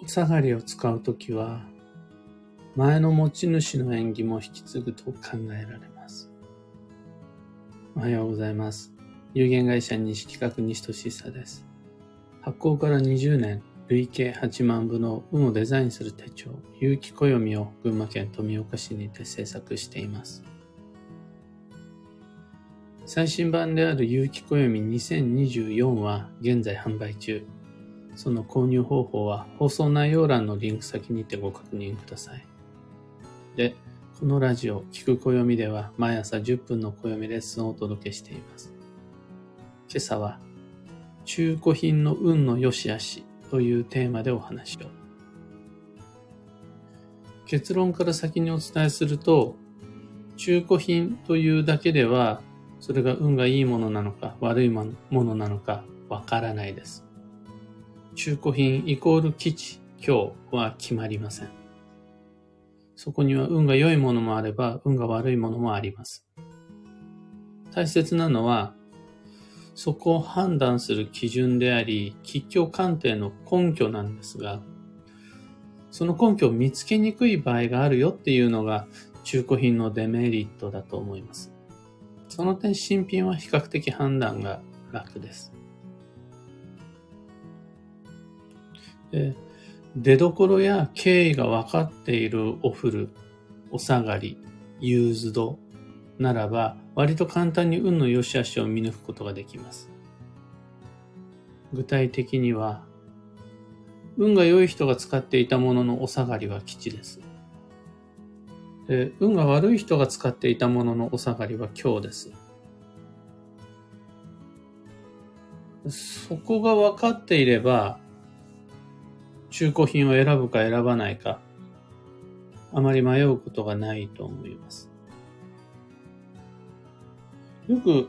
お下がりを使うときは、前の持ち主の縁起も引き継ぐと考えられます。おはようございます。有限会社西企画西俊久です。発行から20年、累計8万部の運をデザインする手帳、有機暦を群馬県富岡市にて制作しています。最新版である有機暦2024は現在販売中。その購入方法は放送内容欄のリンク先にてご確認ください。で、このラジオ、聞く暦では毎朝10分の暦レッスンをお届けしています。今朝は、中古品の運の良し悪しというテーマでお話を。結論から先にお伝えすると、中古品というだけでは、それが運がいいものなのか悪いものなのかわからないです。中古品イコール基地、今日は決まりません。そこには運が良いものもあれば、運が悪いものもあります。大切なのは、そこを判断する基準であり、吉凶鑑定の根拠なんですが、その根拠を見つけにくい場合があるよっていうのが中古品のデメリットだと思います。その点新品は比較的判断が楽です。で出所や経緯が分かっているお古、お下がり、ユーズドならば、割と簡単に運の良し悪しを見抜くことができます。具体的には、運が良い人が使っていたもののお下がりは吉です。で運が悪い人が使っていたもののお下がりは今日です。そこが分かっていれば、中古品を選ぶか選ばないか、あまり迷うことがないと思います。よく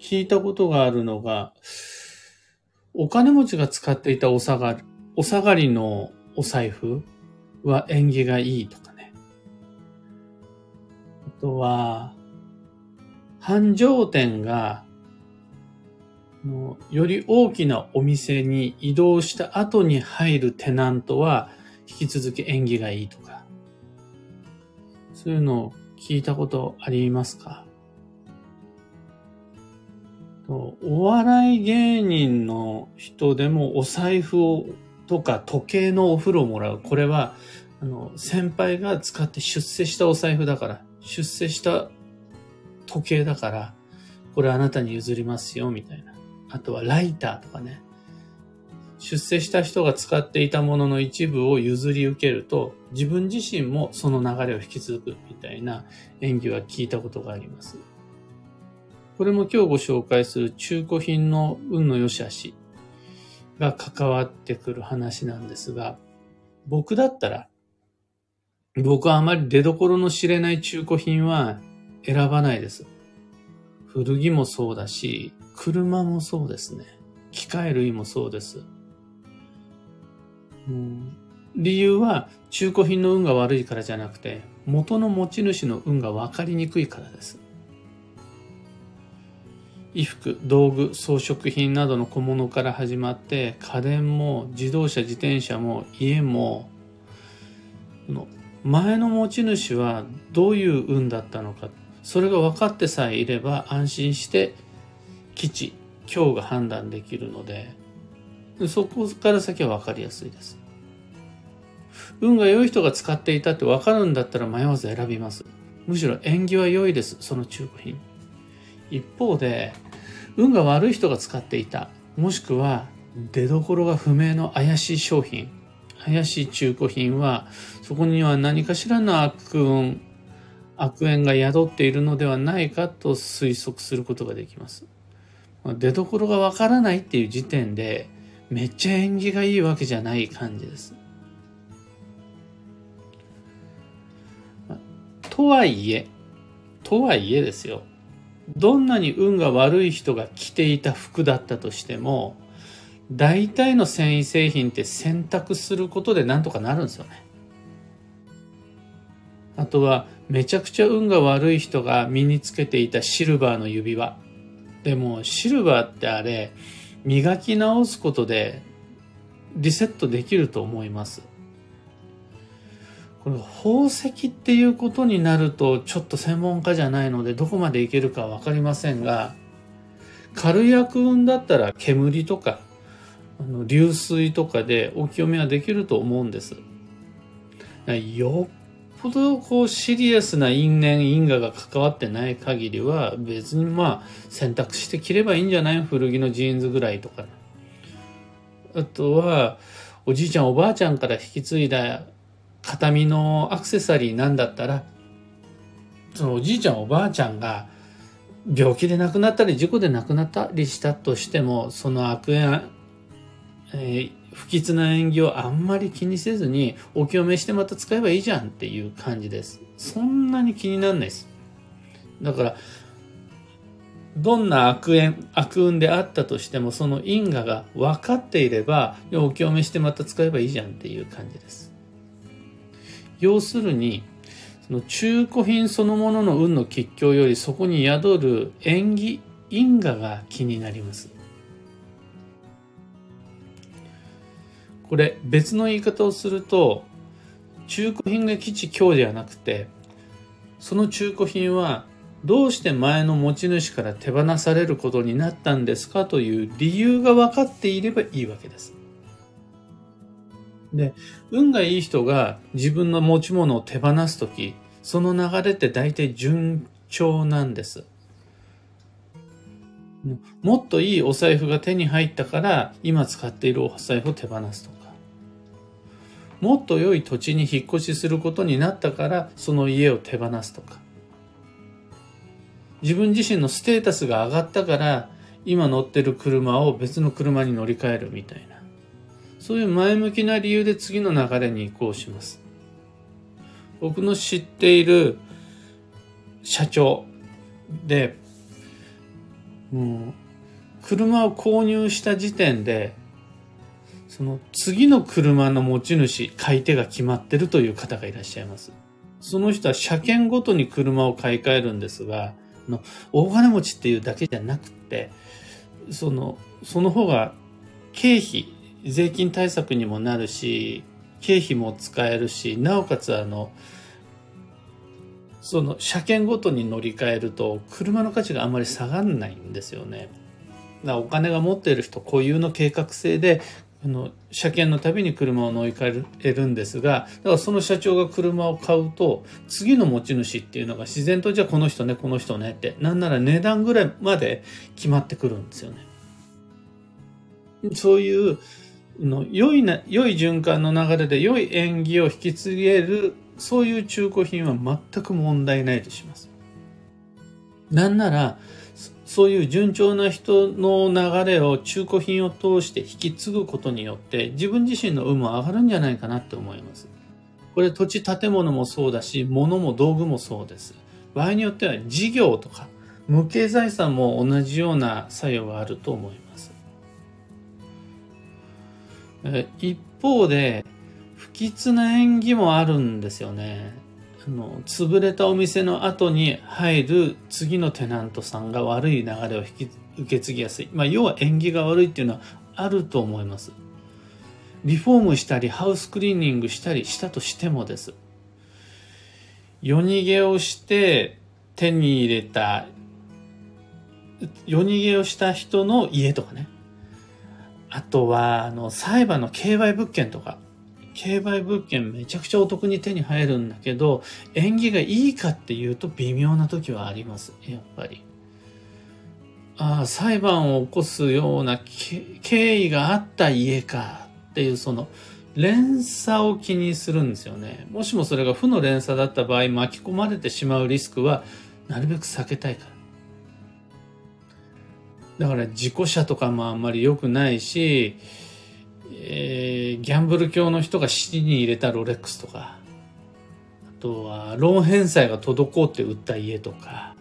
聞いたことがあるのが、お金持ちが使っていたお下がり、お下がりのお財布は縁起がいいとかね。あとは、繁盛店がのより大きなお店に移動した後に入るテナントは引き続き縁起がいいとか、そういうのを聞いたことありますか？お笑い芸人の人でもお財布をとか時計のお風呂をもらう。これは、あの、先輩が使って出世したお財布だから、出世した時計だから、これあなたに譲りますよ、みたいな。あとはライターとかね。出世した人が使っていたものの一部を譲り受けると、自分自身もその流れを引き継ぐみたいな演技は聞いたことがあります。これも今日ご紹介する中古品の運の良し悪しが関わってくる話なんですが、僕だったら、僕はあまり出所の知れない中古品は選ばないです。古着もそうだし、車もそうですね。機械類もそうです。うん、理由は中古品の運が悪いからじゃなくて、元の持ち主の運が分かりにくいからです。衣服、道具、装飾品などの小物から始まって、家電も自動車、自転車も家も、前の持ち主はどういう運だったのか、それが分かってさえいれば安心して基地、今日が判断できるので、そこから先は分かりやすいです。運が良い人が使っていたって分かるんだったら迷わず選びます。むしろ縁起は良いです、その中古品。一方で、運が悪い人が使っていた、もしくは出所が不明の怪しい商品、怪しい中古品は、そこには何かしらの悪運、悪縁が宿っているのではないかと推測することができます。出どころがわからないっていう時点で、めっちゃ縁起がいいわけじゃない感じです。とはいえ、とはいえですよ。どんなに運が悪い人が着ていた服だったとしても、大体の繊維製品って選択することでなんとかなるんですよね。あとは、めちゃくちゃ運が悪い人が身につけていたシルバーの指輪。でもシルバーってあれ磨き直すことでリセットできると思います。これ宝石っていうことになるとちょっと専門家じゃないのでどこまでいけるかわかりませんが軽い悪運だったら煙とかあの流水とかでお清めはできると思うんです。よっぽどこうシリアスな因縁因果が関わってない限りは別にまあ選択して着ればいいんじゃない古着のジーンズぐらいとか。あとはおじいちゃんおばあちゃんから引き継いだ形見のアクセサリーなんだったらそのおじいちゃんおばあちゃんが病気で亡くなったり事故で亡くなったりしたとしてもその悪縁、えー、不吉な縁起をあんまり気にせずにお清めしてまた使えばいいじゃんっていう感じです。そんなに気にならないです。だからどんな悪縁、悪運であったとしても、その因果が分かっていれば、お清めしてまた使えばいいじゃんっていう感じです。要するに、その中古品そのものの運の吉凶よりそこに宿る縁起、因果が気になります。これ別の言い方をすると、中古品が基地強ではなくて、その中古品はどうして前の持ち主から手放されることになったんですか？という理由が分かっていればいいわけです。で、運がいい人が自分の持ち物を手放すとき、その流れって大体順調なんです。もっといいお財布が手に入ったから今使っているお財布を手放すとか。もっと良い土地に引っ越しすることになったからその家を手放すとか。自分自身のステータスが上がったから今乗ってる車を別の車に乗り換えるみたいな。そういう前向きな理由で次の流れに移行します。僕の知っている社長で、もう、車を購入した時点で、その次の車の持ち主、買い手が決まってるという方がいらっしゃいます。その人は車検ごとに車を買い替えるんですが、の大金持ちっていうだけじゃなくて、その、その方が経費、税金対策にもなるし、経費も使えるし、なおかつあの、その車検ごとに乗り換えると車の価値があんまり下がんないんですよね。だからお金が持っている人固有の計画性であの車検のたびに車を乗り換えるんですがだからその社長が車を買うと次の持ち主っていうのが自然とじゃあこの人ねこの人ねってなんなら値段ぐらいまで決まってくるんですよね。そういうの良いな良い循環の流れで良い縁起を引き継げるそういう中古品は全く問題ないとします。なんならそういう順調な人の流れを中古品を通して引き継ぐことによって自分自身の運も上がるんじゃないかなって思います。これ土地建物もそうだし物も道具もそうです。場合によっては事業とか無形財産も同じような作用があると思います。一方で不吉な縁起もあるんですよね。あの潰れたお店の後に入る次のテナントさんが悪い流れを引き受け継ぎやすい。まあ、要は縁起が悪いっていうのはあると思います。リフォームしたり、ハウスクリーニングしたりしたとしてもです。夜逃げをして手に入れた、夜逃げをした人の家とかね。あとは、あの、裁判の競売物件とか。競売物件めちゃくちゃお得に手に入るんだけど、縁起がいいかっていうと微妙な時はあります。やっぱり。ああ、裁判を起こすような経緯があった家かっていうその連鎖を気にするんですよね。もしもそれが負の連鎖だった場合巻き込まれてしまうリスクはなるべく避けたいから。だから事故車とかもあんまり良くないし、えー、ギャンブル教の人が尻に入れたロレックスとか、あとは、ローン返済が滞って売った家とか、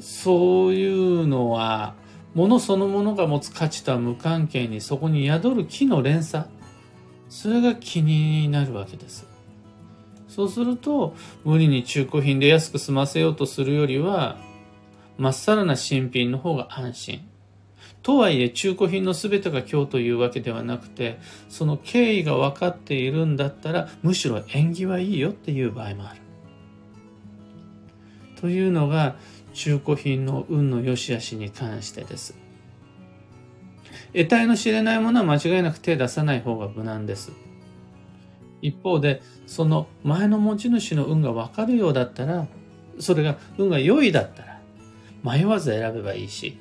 そういうのは、物そのものが持つ価値とは無関係にそこに宿る木の連鎖、それが気になるわけです。そうすると、無理に中古品で安く済ませようとするよりは、まっさらな新品の方が安心。とはいえ中古品の全てが今日というわけではなくて、その経緯が分かっているんだったら、むしろ縁起はいいよっていう場合もある。というのが中古品の運の良し悪しに関してです。得体の知れないものは間違いなく手出さない方が無難です。一方で、その前の持ち主の運が分かるようだったら、それが運が良いだったら、迷わず選べばいいし、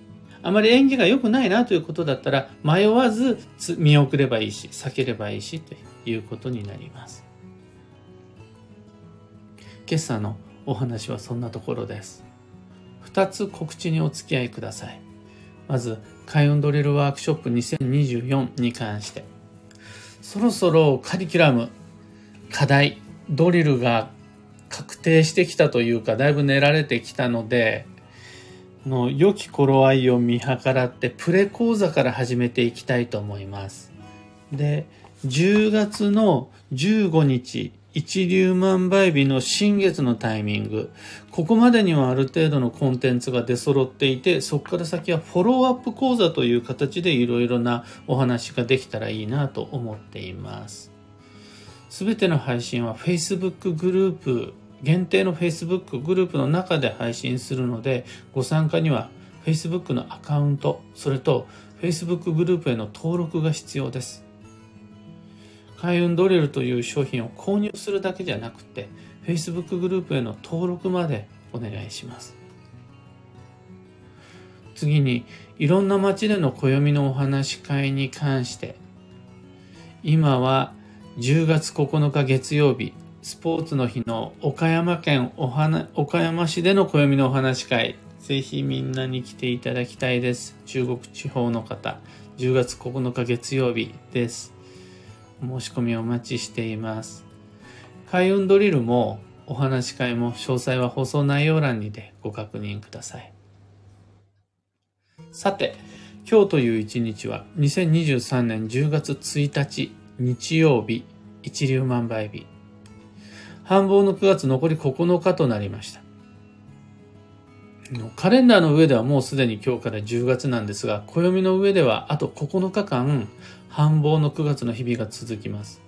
あまり縁起が良くないなということだったら、迷わず見送ればいいし、避ければいいし、ということになります。今朝のお話はそんなところです。二つ告知にお付き合いください。まず、開運ドリルワークショップ2024に関して。そろそろカリキュラム、課題、ドリルが確定してきたというか、だいぶ練られてきたので、の良き頃合いを見計らってプレ講座から始めていきたいと思います。で、10月の15日、一粒万倍日の新月のタイミング、ここまでにはある程度のコンテンツが出揃っていて、そこから先はフォローアップ講座という形でいろいろなお話ができたらいいなと思っています。すべての配信は Facebook グループ、限定の Facebook グループの中で配信するので、ご参加には Facebook のアカウント、それと Facebook グループへの登録が必要です。開運ドリルという商品を購入するだけじゃなくて Facebook グループへの登録までお願いします次にいろんな街での暦のお話し会に関して今は10月9日月曜日スポーツの日の岡山県岡山市での暦のお話会ぜひみんなに来ていただきたいです中国地方の方10月9日月曜日です申し込みお待ちしています。開運ドリルもお話し会も詳細は放送内容欄にてご確認ください。さて、今日という一日は2023年10月1日日曜日一粒万倍日。繁忙の9月残り9日となりました。カレンダーの上ではもうすでに今日から10月なんですが、暦の上ではあと9日間繁忙の9月の日々が続きます。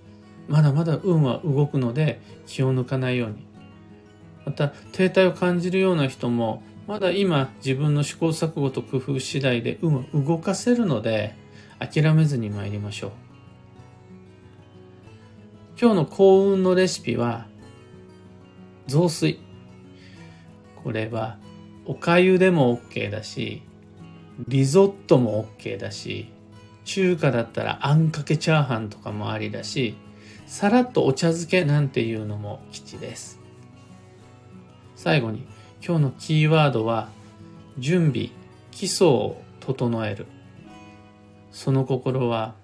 まだまだ運は動くので気を抜かないように。また停滞を感じるような人もまだ今自分の試行錯誤と工夫次第で運を動かせるので諦めずに参りましょう。今日の幸運のレシピは雑炊。これはお粥でも OK だし、リゾットも OK だし、中華だったらあんかけチャーハンとかもありだし、さらっとお茶漬けなんていうのも吉です。最後に今日のキーワードは準備、基礎を整える。その心は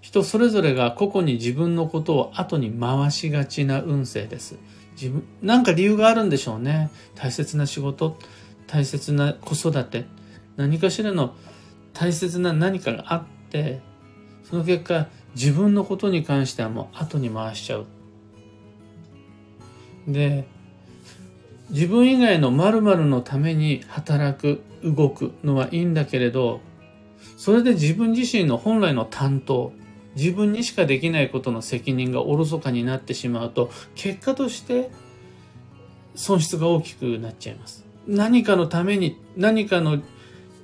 人それぞれが個々に自分のことを後に回しがちな運勢です。自分、なんか理由があるんでしょうね。大切な仕事、大切な子育て、何かしらの大切な何かがあってその結果自分のことに関してはもう後に回しちゃう。で自分以外の〇〇のために働く動くのはいいんだけれどそれで自分自身の本来の担当自分にしかできないことの責任がおろそかになってしまうと結果として損失が大きくなっちゃいます。何かのために何かの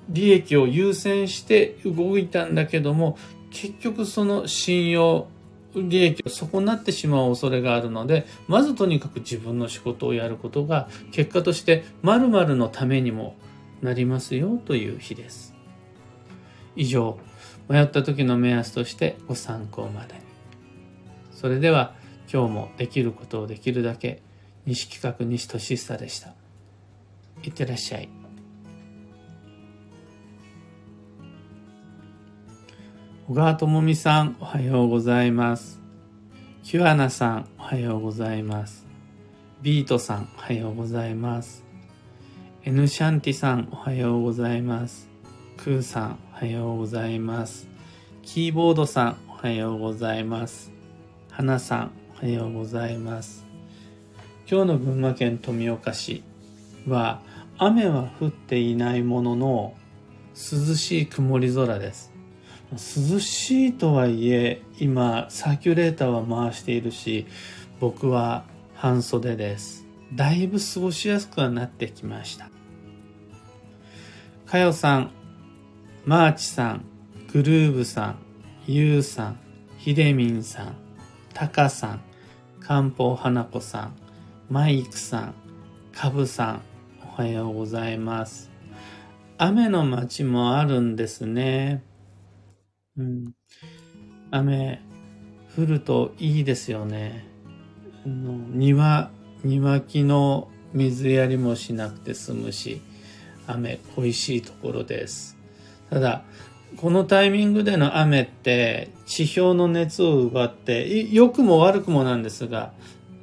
利益を優先して動いたんだけども、結局その信用、利益を損なってしまう恐れがあるので、まずとにかく自分の仕事をやることが、結果として〇〇のためにもなりますよという日です。以上、迷った時の目安としてご参考までに。それでは、今日もできることをできるだけ、西企画西俊久でした。いってらっしゃい。小川智美さん、おはようございます。キュアナさん、おはようございます。ビートさん、おはようございます。エヌシャンティさん、おはようございます。クーさん、はようございます。キーボードさん、おはようございます。花さん、おはようございます。今日の群馬県富岡市は、雨は降っていないものの、涼しい曇り空です。涼しいとはいえ、今、サーキュレーターは回しているし、僕は半袖です。だいぶ過ごしやすくはなってきました。かよさん、マーチさん、グルーブさん、ゆうさん、ひでみんさん、たかさん、かんぽうはなこさん、マイクさん、かぶさん、おはようございます。雨の街もあるんですね。うん。雨降るといいですよね。の庭、庭木の水やりもしなくて済むし、雨、美味しいところです。ただ、このタイミングでの雨って地表の熱を奪って、良くも悪くもなんですが、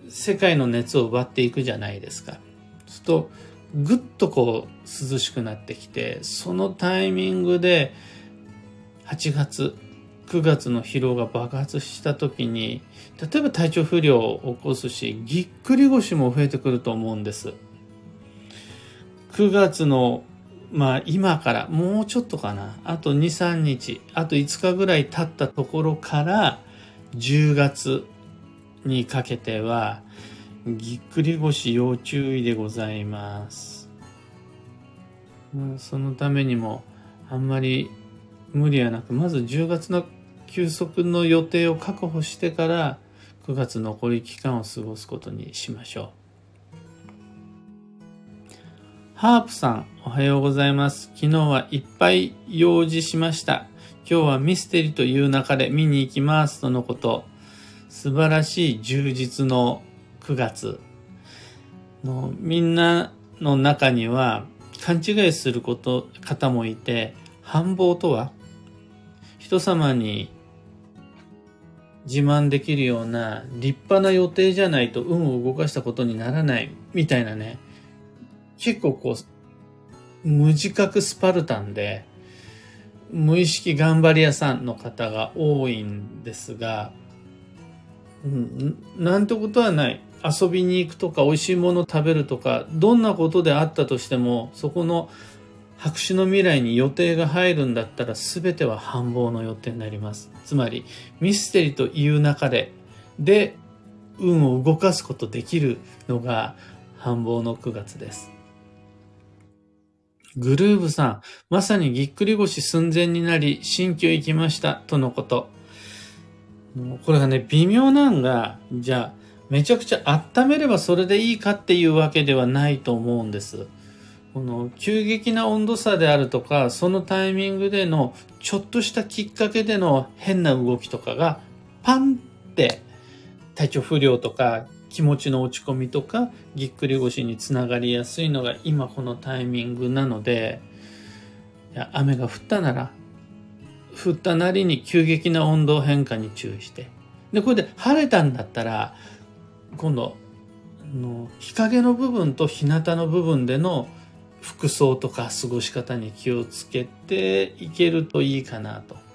世界の熱を奪っていくじゃないですか。すると、ぐっとこう涼しくなってきて、そのタイミングで8月、9月の疲労が爆発した時に、例えば体調不良を起こすし、ぎっくり腰も増えてくると思うんです。9月の、まあ今からもうちょっとかな。あと2、3日、あと5日ぐらい経ったところから10月にかけては、ぎっくり腰要注意でございます。そのためにも、あんまり無理はなく、まず10月の休息の予定を確保してから、9月残り期間を過ごすことにしましょう。ハープさん、おはようございます。昨日はいっぱい用事しました。今日はミステリという中で見に行きます。とのこと。素晴らしい充実の9月のみんなの中には勘違いすること方もいて繁忙とは？人様に自慢できるような立派な予定じゃないと運を動かしたことにならないみたいなね結構こう無自覚スパルタンで無意識頑張り屋さんの方が多いんですが、うん、なんてことはない。遊びに行くとか美味しいもの食べるとかどんなことであったとしてもそこの白紙の未来に予定が入るんだったら全ては繁忙の予定になりますつまりミステリーという中でで運を動かすことできるのが繁忙の9月ですグルーブさん、まさにぎっくり腰寸前になり、新居行きました、とのこと。これがね、微妙なんが、じゃあ、めちゃくちゃ温めればそれでいいかっていうわけではないと思うんです。この急激な温度差であるとか、そのタイミングでのちょっとしたきっかけでの変な動きとかがパンって体調不良とか気持ちの落ち込みとかぎっくり腰につながりやすいのが今このタイミングなので、雨が降ったなら、降ったなりに急激な温度変化に注意して。で、これで晴れたんだったら、今度の日陰の部分と日向の部分での服装とか過ごし方に気をつけていけるといいかなと。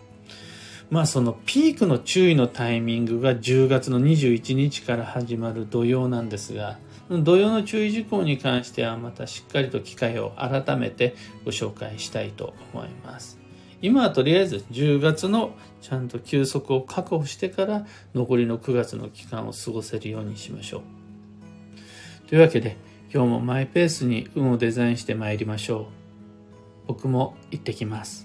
まあそのピークの注意のタイミングが10月の21日から始まる土曜なんですが、土曜の注意事項に関してはまたしっかりと機会を改めてご紹介したいと思います。今はとりあえず10月のちゃんと休息を確保してから残りの9月の期間を過ごせるようにしましょう。というわけで今日もマイペースに運をデザインしてまいりましょう。僕も行ってきます。